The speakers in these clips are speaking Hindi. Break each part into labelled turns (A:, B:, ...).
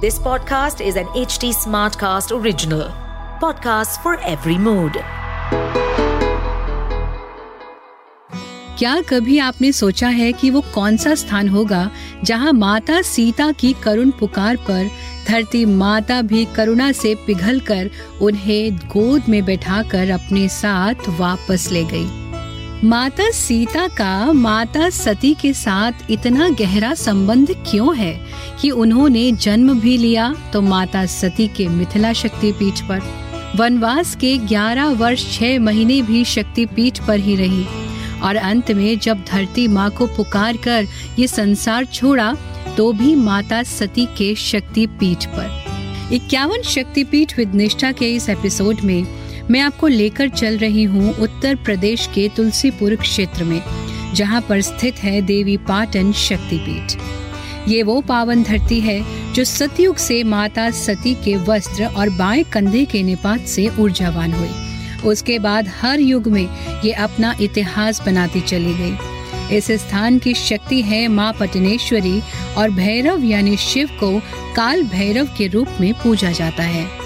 A: This podcast is an HD Smartcast original. Podcast for every mood.
B: क्या कभी आपने सोचा है कि वो कौन सा स्थान होगा जहाँ माता सीता की करुण पुकार पर धरती माता भी करुणा से पिघलकर उन्हें गोद में बैठाकर अपने साथ वापस ले गई माता सीता का माता सती के साथ इतना गहरा संबंध क्यों है कि उन्होंने जन्म भी लिया तो माता सती के मिथिला शक्ति पीठ पर? वनवास के 11 वर्ष छह महीने भी शक्ति पीठ पर ही रही। और अंत में जब धरती माँ को पुकार कर ये संसार छोड़ा तो भी माता सती के शक्ति पीठ पर। इक्यावन शक्तिपीठ विद निष्ठा के इस एपिसोड में मैं आपको लेकर चल रही हूँ उत्तर प्रदेश के तुलसीपुर क्षेत्र में, जहाँ पर स्थित है देवी पाटन शक्तिपीठ। ये वो पावन धरती है, जो सतयुग से माता सती के वस्त्र और बाएँ कंधे के निपात से ऊर्जावान हुई। उसके बाद हर युग में ये अपना इतिहास बनाती चली गई। इस स्थान की शक्ति है माँ पटनेश्वरी और भैरव यानी शिव को काल भैरव के रूप में पूजा जाता है।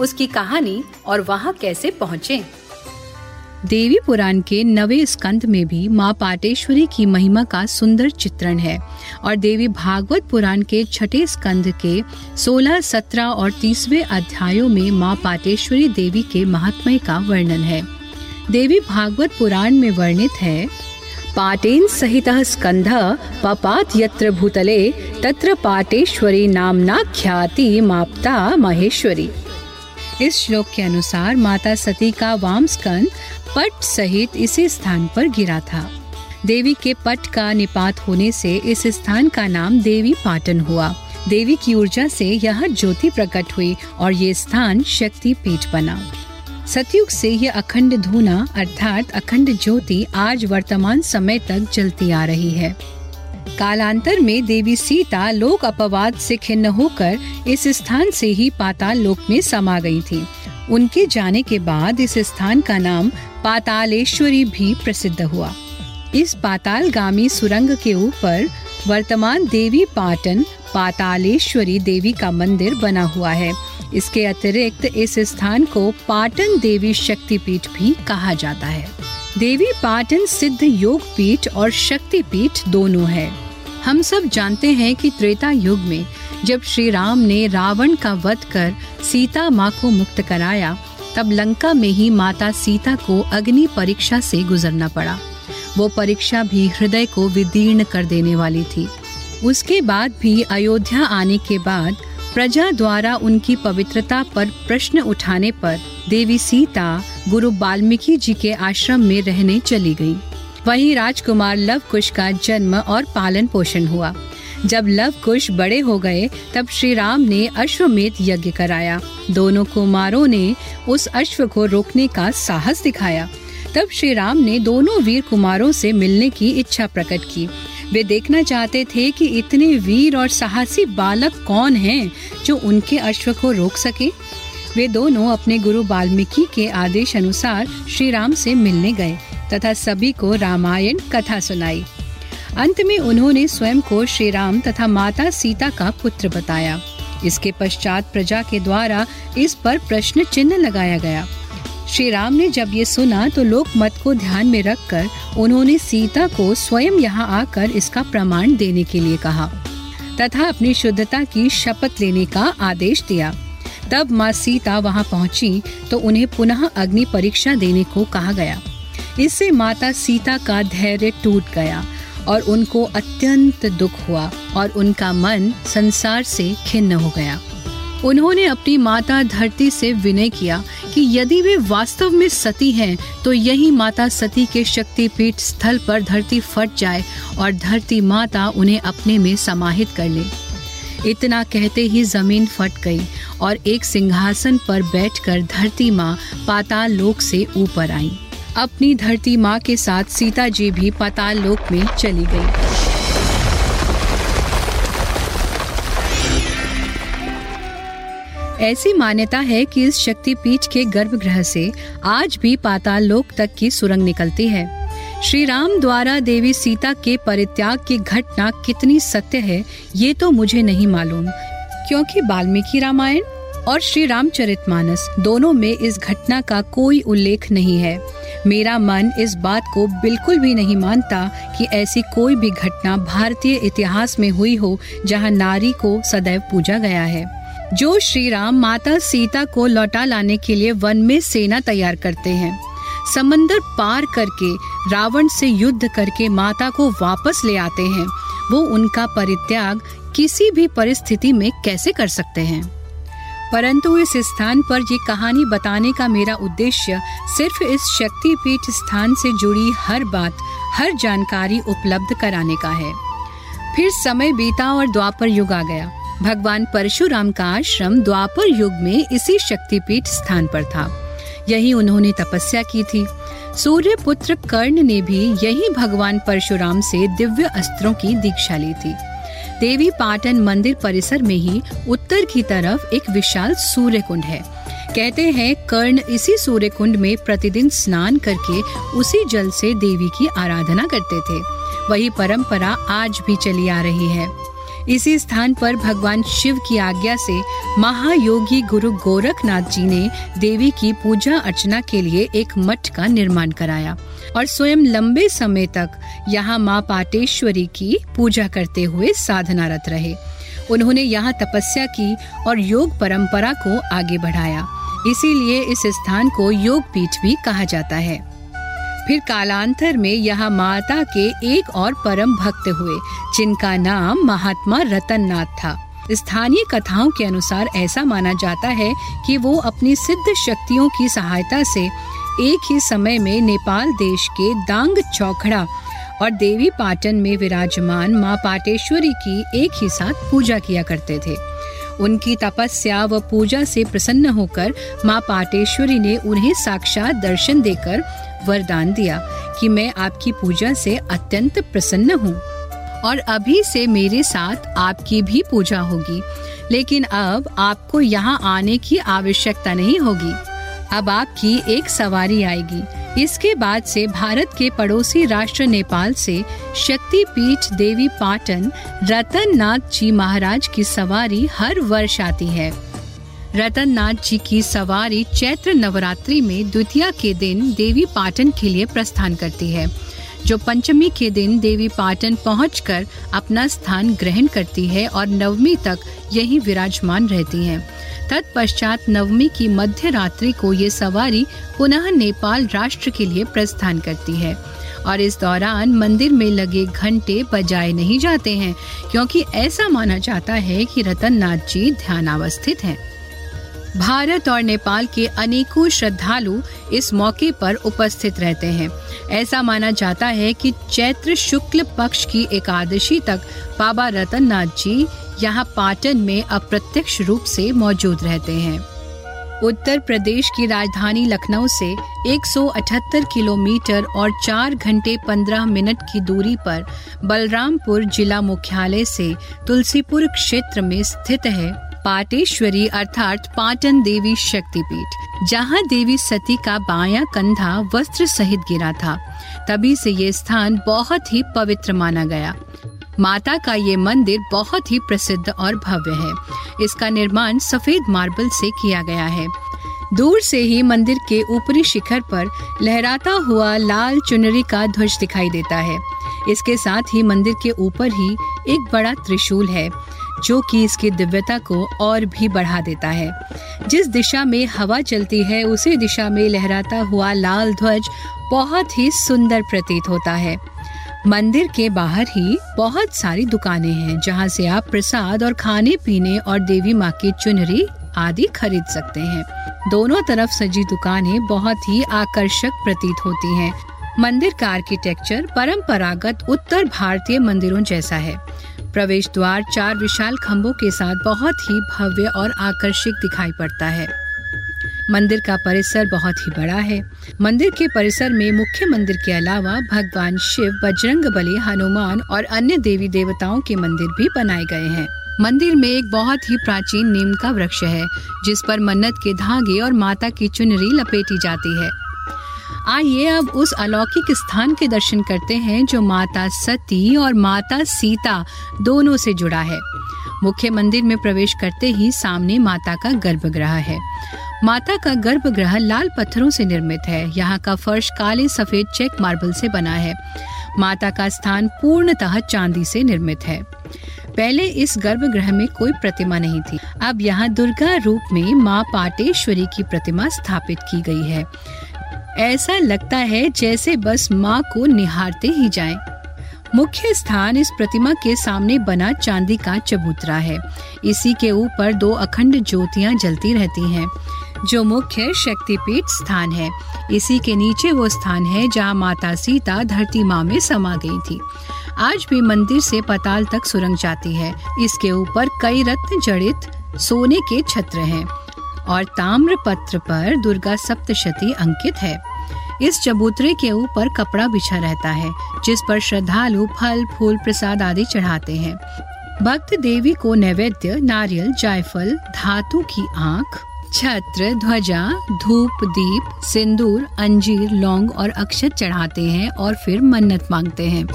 B: उसकी कहानी और वहाँ कैसे पहुँचे। देवी पुराण के नवे स्कंद में भी माँ पाटेश्वरी की महिमा का सुंदर चित्रण है और देवी भागवत पुराण के छठे स्कंद के 16, 17 और 30वें अध्यायों में माँ पाटेश्वरी देवी के महात्म्य का वर्णन है। देवी भागवत पुराण में वर्णित है पाटेन सहित स्कंध पपात यत्र भूतले तत्र पाटेश्वरी नामना ख्याति मापता महेश्वरी। इस श्लोक के अनुसार माता सती का वाम स्कंद पट सहित इसी स्थान पर गिरा था। देवी के पट का निपात होने से इस स्थान का नाम देवी पाटन हुआ। देवी की ऊर्जा से यह ज्योति प्रकट हुई और ये स्थान शक्ति पीठ बना। सतयुग से यह अखंड धूना अर्थात अखंड ज्योति आज वर्तमान समय तक जलती आ रही है। कालांतर में देवी सीता लोक अपवाद से खिन्न होकर इस स्थान से ही पाताल लोक में समा गई थी। उनके जाने के बाद इस स्थान का नाम पातालेश्वरी भी प्रसिद्ध हुआ। इस पातालगामी सुरंग के ऊपर वर्तमान देवी पाटन पातालेश्वरी देवी का मंदिर बना हुआ है। इसके अतिरिक्त इस स्थान को पाटन देवी शक्तिपीठ भी कहा जाता है। देवी पाटन सिद्ध योग पीठ और शक्ति पीठ दोनों है। हम सब जानते हैं कि त्रेता युग में, जब श्री राम ने रावण का वध कर सीता माँ को मुक्त कराया, तब लंका में ही माता सीता को अग्नि परीक्षा से गुजरना पड़ा। वो परीक्षा भी हृदय को विदीर्ण कर देने वाली थी। उसके बाद भी अयोध्या आने के बाद प्रजा द्वारा उनकी पवित्रता पर प्रश्न उठाने पर देवी सीता गुरु वाल्मीकि जी के आश्रम में रहने चली गई। वहीं राजकुमार लव कुश का जन्म और पालन पोषण हुआ। जब लव कुश बड़े हो गए, तब श्री राम ने अश्वमेध यज्ञ कराया। दोनों कुमारों ने उस अश्व को रोकने का साहस दिखाया। तब श्री राम ने दोनों वीर कुमारों से मिलने की इच्छा प्रकट की। वे देखना चाहते थे कि इतने वीर और साहसी बालक कौन हैं जो उनके अश्व को रोक सके। वे दोनों अपने गुरु वाल्मीकि के आदेश अनुसार श्री राम से मिलने गए तथा सभी को रामायण कथा सुनाई। अंत में उन्होंने स्वयं को श्री राम तथा माता सीता का पुत्र बताया। इसके पश्चात प्रजा के द्वारा इस पर प्रश्न चिन्ह लगाया गया। श्री राम ने जब ये सुना तो लोक मत को ध्यान में रखकर उन्होंने सीता को स्वयं यहाँ आकर इसका प्रमाण देने के लिए कहा, तथा अपनी शुद्धता की शपथ लेने का आदेश दिया। तब माँ सीता वहाँ पहुँची तो उन्हें पुनः अग्नि परीक्षा देने को कहा गया। इससे माता सीता का धैर्य टूट गया और उनको अत्यंत दुख हुआ और उनका मन संसार से खिन्न हो गया। उन्होंने अपनी माता धरती से विनय किया कि यदि वे वास्तव में सती हैं तो यही माता सती के शक्तिपीठ स्थल पर धरती फट जाए और धरती माता उन्हें अपने में समाहित कर ले। इतना कहते ही ज़मीन फट गई और एक सिंहासन पर बैठकर धरती माँ पाताल लोक से ऊपर आई। अपनी धरती माँ के साथ सीता जी भी पाताल लोक में चली गई। ऐसी मान्यता है कि इस शक्तिपीठ के गर्भगृह से आज भी पाताल लोक तक की सुरंग निकलती है। श्री राम द्वारा देवी सीता के परित्याग की घटना कितनी सत्य है, ये तो मुझे नहीं मालूम, क्योंकि वाल्मीकि रामायण और श्री रामचरितमानस दोनों में इस घटना का कोई उल्लेख नहीं है। मेरा मन इस बात को बिल्कुल भी नहीं मानता कि ऐसी कोई भी घटना भारतीय इतिहास में हुई हो, जहाँ नारी को सदैव पूजा गया है। जो श्री राम माता सीता को लौटा लाने के लिए वन में सेना तैयार करते हैं। समंदर पार करके, रावण से युद्ध करके माता को वापस ले आते हैं। वो उनका परित्याग किसी भी परिस्थिति में कैसे कर सकते हैं? परंतु इस स्थान पर ये कहानी बताने का मेरा उद्देश्य सिर्फ़ इस शक्तिपीठ स्थान से जुड़ी हर बात, हर जानकारी उपलब्ध कराने का है। फिर समय बीता और द्वापर युग आ गया। भगवान परशुराम का आश्रम द्वापर युग में इसी शक्तिपीठ स्थान पर था। यही उन्होंने तपस्या की थी। सूर्य पुत्र कर्ण ने भी यही भगवान परशुराम से दिव्य अस्त्रों की दीक्षा ली थी। देवी पाटन मंदिर परिसर में ही उत्तर की तरफ़ एक विशाल सूर्य कुंड है। कहते हैं, कर्ण इसी सूर्य कुंड में प्रतिदिन स्नान करके उसी जल से देवी की आराधना करते थे। वही परंपरा आज भी चली आ रही है। इसी स्थान पर भगवान शिव की आज्ञा से महायोगी गुरु गोरखनाथ जी ने देवी की पूजा अर्चना के लिए एक मठ का निर्माण कराया और स्वयं लंबे समय तक यहाँ माँ पाटेश्वरी की पूजा करते हुए साधनारत रहे। उन्होंने यहाँ तपस्या की और योग परंपरा को आगे बढ़ाया। इसीलिए इस स्थान को योग पीठ भी कहा जाता है। फिर कालांतर में यहाँ माता के एक और परम भक्त हुए, जिनका नाम महात्मा रतन नाथ था। स्थानीय कथाओं के अनुसार ऐसा माना जाता है कि वो अपनी सिद्ध शक्तियों की सहायता से एक ही समय में नेपाल देश के दांग चौखड़ा और देवी पाटन में विराजमान माँ पाटेश्वरी की एक ही साथ पूजा किया करते थे। उनकी तपस्या व पूजा से प्रसन्न होकर माँ पाटेश्वरी ने उन्हें साक्षात दर्शन देकर वरदान दिया कि मैं आपकी पूजा से अत्यंत प्रसन्न हूँ। और अभी से मेरे साथ आपकी भी पूजा होगी। लेकिन अब आपको यहाँ आने की आवश्यकता नहीं होगी। अब आपकी एक सवारी आएगी। इसके बाद से भारत के पड़ोसी राष्ट्र नेपाल से शक्ति पीठ देवी पाटन रतन नाथ जी महाराज की सवारी हर वर्ष आती है। रतन नाथ जी की सवारी चैत्र नवरात्रि में द्वितीय के दिन देवी पाटन के लिए प्रस्थान करती है, जो पंचमी के दिन देवी पाटन पहुंचकर अपना स्थान ग्रहण करती है और नवमी तक यही विराजमान रहती है तत्पश्चात नवमी की मध्य रात्रि को ये सवारी पुनः नेपाल राष्ट्र के लिए प्रस्थान करती है और इस दौरान मंदिर में लगे घंटे बजाए नहीं जाते हैं, क्योंकि ऐसा माना जाता है कि रतन नाथ जी ध्यानावस्थित हैं। भारत और नेपाल के अनेकों श्रद्धालु इस मौके पर उपस्थित रहते हैं। ऐसा माना जाता है कि चैत्र शुक्ल पक्ष की एकादशी तक बाबा रतन नाथ जी यहाँ पाटन में अप्रत्यक्ष रूप से मौजूद रहते हैं। उत्तर प्रदेश की राजधानी लखनऊ से 178 किलोमीटर और 4 घंटे 15 मिनट की दूरी पर बलरामपुर जिला मुख्यालय से तुलसीपुर क्षेत्र में स्थित है। पाटेश्वरी अर्थात पाटन देवी शक्तिपीठ, जहाँ देवी सती का बाया कंधा वस्त्र सहित गिरा था। तभी से ये स्थान बहुत ही पवित्र माना गया। माता का ये मंदिर बहुत ही प्रसिद्ध और भव्य है। इसका निर्माण सफ़ेद मार्बल से किया गया है। दूर से ही मंदिर के ऊपरी शिखर पर लहराता हुआ लाल चुनरी का ध्वज दिखाई देता है। इसके साथ ही मंदिर के ऊपर ही एक बड़ा त्रिशूल है। जो कि इसकी दिव्यता को और भी बढ़ा देता है। जिस दिशा में हवा चलती है, उसी दिशा में लहराता हुआ लाल ध्वज बहुत ही सुंदर प्रतीत होता है। मंदिर के बाहर ही बहुत सारी दुकानें हैं, जहाँ से आप प्रसाद और खाने, पीने और देवी माँ की चुनरी आदि खरीद सकते हैं। दोनों तरफ़ सजी दुकानें बहुत ही आकर्षक प्रतीत होती हैं। मंदिर का आर्किटेक्चर परंपरागत उत्तर भारतीय मंदिरों जैसा है। प्रवेश द्वार चार विशाल खम्भों के साथ बहुत ही भव्य और आकर्षक दिखाई पड़ता है। मंदिर का परिसर बहुत ही बड़ा है। मंदिर के परिसर में मुख्य मंदिर के अलावा भगवान शिव, बजरंग बली, हनुमान और अन्य देवी देवताओं के मंदिर भी बनाए गए हैं। मंदिर में एक बहुत ही प्राचीन नीम का वृक्ष है, जिस पर मन्नत के धागे और माता की चुनरी लपेटी जाती है। आइए अब उस अलौकिक स्थान के दर्शन करते हैं जो माता सती और माता सीता दोनों से जुड़ा है। मुख्य मंदिर में प्रवेश करते ही सामने माता का गर्भगृह है। माता का गर्भगृह लाल पत्थरों से निर्मित है। यहाँ का फर्श काले सफ़ेद चेक मार्बल से बना है। माता का स्थान पूर्णतः चांदी से निर्मित है। पहले इस गर्भगृह में कोई प्रतिमा नहीं थी। अब यहाँ दुर्गा रूप में माँ पाटेश्वरी की प्रतिमा स्थापित की गई है। ऐसा लगता है जैसे बस माँ को निहारते ही जाएँ। मुख्य स्थान इस प्रतिमा के सामने बना चांदी का चबूतरा है। इसी के ऊपर दो अखंड ज्योतियाँ जलती रहती हैं, जो मुख्य शक्तिपीठ स्थान है। इसी के नीचे वो स्थान है जहाँ माता सीता धरती माँ में समा गई थी। आज भी मंदिर से पताल तक सुरंग जाती है। इसके ऊपर कई रत्न जड़ित सोने के छत्र हैं। और ताम्र पत्र पर दुर्गा सप्तशती अंकित है। इस चबूतरे के ऊपर कपड़ा बिछा रहता है, जिस पर श्रद्धालु फल, फूल प्रसाद आदि चढ़ाते हैं। भक्त देवी को नैवेद्य, नारियल, जायफल, धातु की आँख, छत्र, ध्वजा, धूप, दीप, सिंदूर, अंजीर, लौंग और अक्षत चढ़ाते हैं और फिर मन्नत मांगते हैं।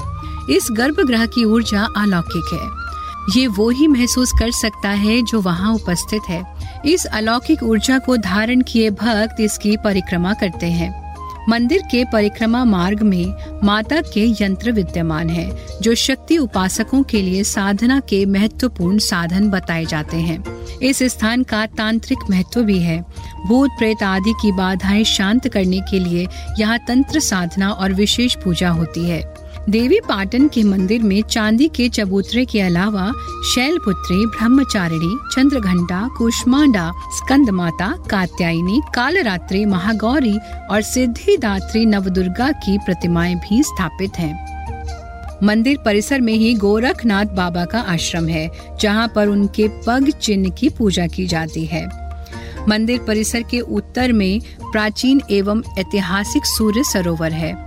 B: इस गर्भगृह की ऊर्जा अलौकिक है। ये वो ही महसूस कर सकता है जो वहाँ उपस्थित है। इस अलौकिक ऊर्जा को धारण किए भक्त इसकी परिक्रमा करते हैं। मंदिर के परिक्रमा मार्ग में माता के यंत्र विद्यमान है, जो शक्ति उपासकों के लिए साधना के महत्वपूर्ण साधन बताए जाते हैं। इस स्थान का तांत्रिक महत्व भी है। भूत प्रेत आदि की बाधाएँ शांत करने के लिए यहाँ तंत्र साधना और विशेष पूजा होती है। देवी पाटन के मंदिर में चांदी के चबूतरे के अलावा शैलपुत्री, ब्रह्मचारिणी, चंद्रघंटा, कुष्मांडा स्कंद माता कात्यायनी, कालरात्रि, महागौरी और सिद्धिदात्री नवदुर्गा की प्रतिमाएँ भी स्थापित हैं। मंदिर परिसर में ही गोरखनाथ बाबा का आश्रम है, जहाँ पर उनके पग चिन्ह की पूजा की जाती है मंदिर परिसर के उत्तर में प्राचीन एवं ऐतिहासिक सूर्य सरोवर है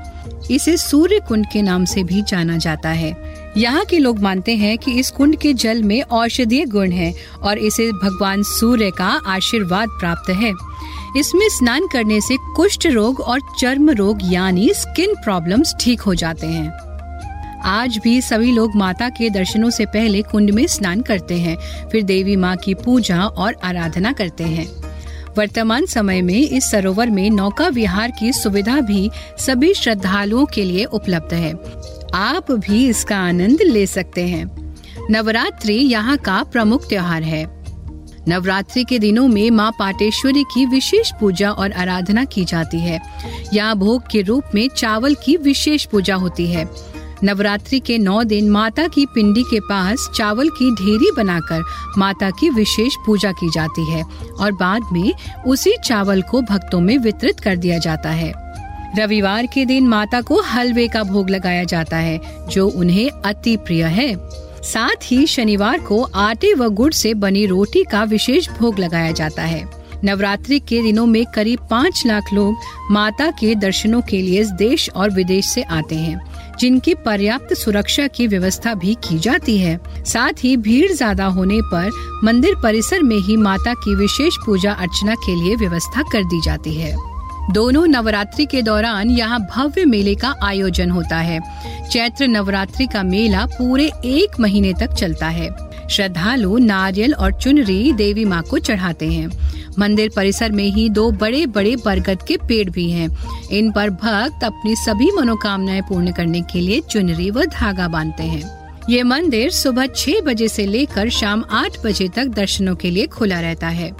B: इसे सूर्य कुंड के नाम से भी जाना जाता है। यहाँ के लोग मानते हैं कि इस कुंड के जल में औषधीय गुण है और इसे भगवान सूर्य का आशीर्वाद प्राप्त है। इसमें स्नान करने से कुष्ठ रोग और चर्म रोग यानी स्किन प्रॉब्लम्स ठीक हो जाते हैं। आज भी सभी लोग माता के दर्शनों से पहले कुंड में स्नान करते हैं, फिर देवी माँ की पूजा और आराधना करते हैं। वर्तमान समय में इस सरोवर में नौका विहार की सुविधा भी सभी श्रद्धालुओं के लिए उपलब्ध है। आप भी इसका आनंद ले सकते हैं। नवरात्रि यहाँ का प्रमुख त्योहार है। नवरात्रि के दिनों में माँ पाटेश्वरी की विशेष पूजा और आराधना की जाती है। यहाँ भोग के रूप में चावल की विशेष पूजा होती है। नवरात्रि के नौ दिन माता की पिंडी के पास चावल की ढेरी बनाकर माता की विशेष पूजा की जाती है और बाद में उसी चावल को भक्तों में वितरित कर दिया जाता है। रविवार के दिन माता को हलवे का भोग लगाया जाता है, जो उन्हें अति प्रिय है। साथ ही शनिवार को आटे व गुड़ से बनी रोटी का विशेष भोग लगाया जाता है। नवरात्रि के दिनों में करीब पाँच लाख लोग माता के दर्शनों के लिए देश और विदेश से आते हैं। जिनकी पर्याप्त सुरक्षा की व्यवस्था भी की जाती है। साथ ही भीड़ ज़्यादा होने पर मंदिर परिसर में ही माता की विशेष पूजा अर्चना के लिए व्यवस्था कर दी जाती है। दोनों नवरात्रि के दौरान यहाँ भव्य मेले का आयोजन होता है। चैत्र नवरात्रि का मेला पूरे एक महीने तक चलता है। श्रद्धालु नारियल और चुनरी देवी माँ को चढ़ाते हैं। मंदिर परिसर में ही दो बड़े बड़े बरगद के पेड़ भी हैं। इन पर भक्त अपनी सभी मनोकामनाएँ पूर्ण करने के लिए चुनरी व धागा बांधते हैं। ये मंदिर सुबह छह बजे से लेकर शाम आठ बजे तक दर्शनों के लिए खुला रहता है।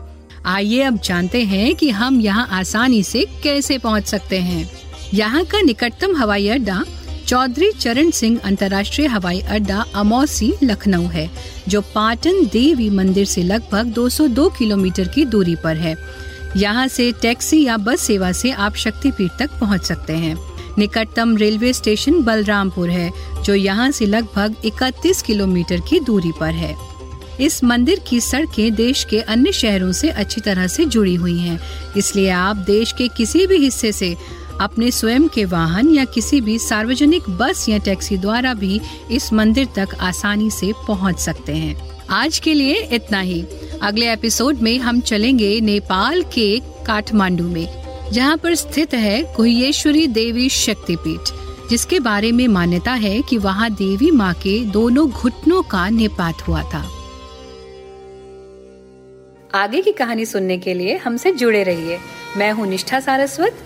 B: आइए अब जानते हैं कि हम यहाँ आसानी से कैसे पहुँच सकते हैं। यहाँ का निकटतम हवाई अड्डा चौधरी चरण सिंह अंतर्राष्ट्रीय हवाई अड्डा अमौसी, लखनऊ है, जो पाटन देवी मंदिर से लगभग 202 किलोमीटर की दूरी पर है। यहाँ से टैक्सी या बस सेवा से आप शक्तिपीठ तक पहुँच सकते हैं। निकटतम रेलवे स्टेशन बलरामपुर है, जो यहाँ से लगभग 31 किलोमीटर की दूरी पर है। इस मंदिर की सड़कें देश के अन्य शहरों से अच्छी तरह से जुड़ी हुई हैं, इसलिए आप देश के किसी भी हिस्से से अपने स्वयं के वाहन या किसी भी सार्वजनिक बस या टैक्सी द्वारा भी इस मंदिर तक आसानी से पहुँच सकते हैं। आज के लिए इतना ही। अगले एपिसोड में हम चलेंगे नेपाल के काठमांडू में, जहाँ पर स्थित है कुहेश्वरी देवी शक्तिपीठ, जिसके बारे में मान्यता है कि वहाँ देवी माँ के दोनों घुटनों का निपात हुआ था। आगे की कहानी सुनने के लिए हमसे जुड़े रहिए। मैं हूँ निष्ठा सारस्वत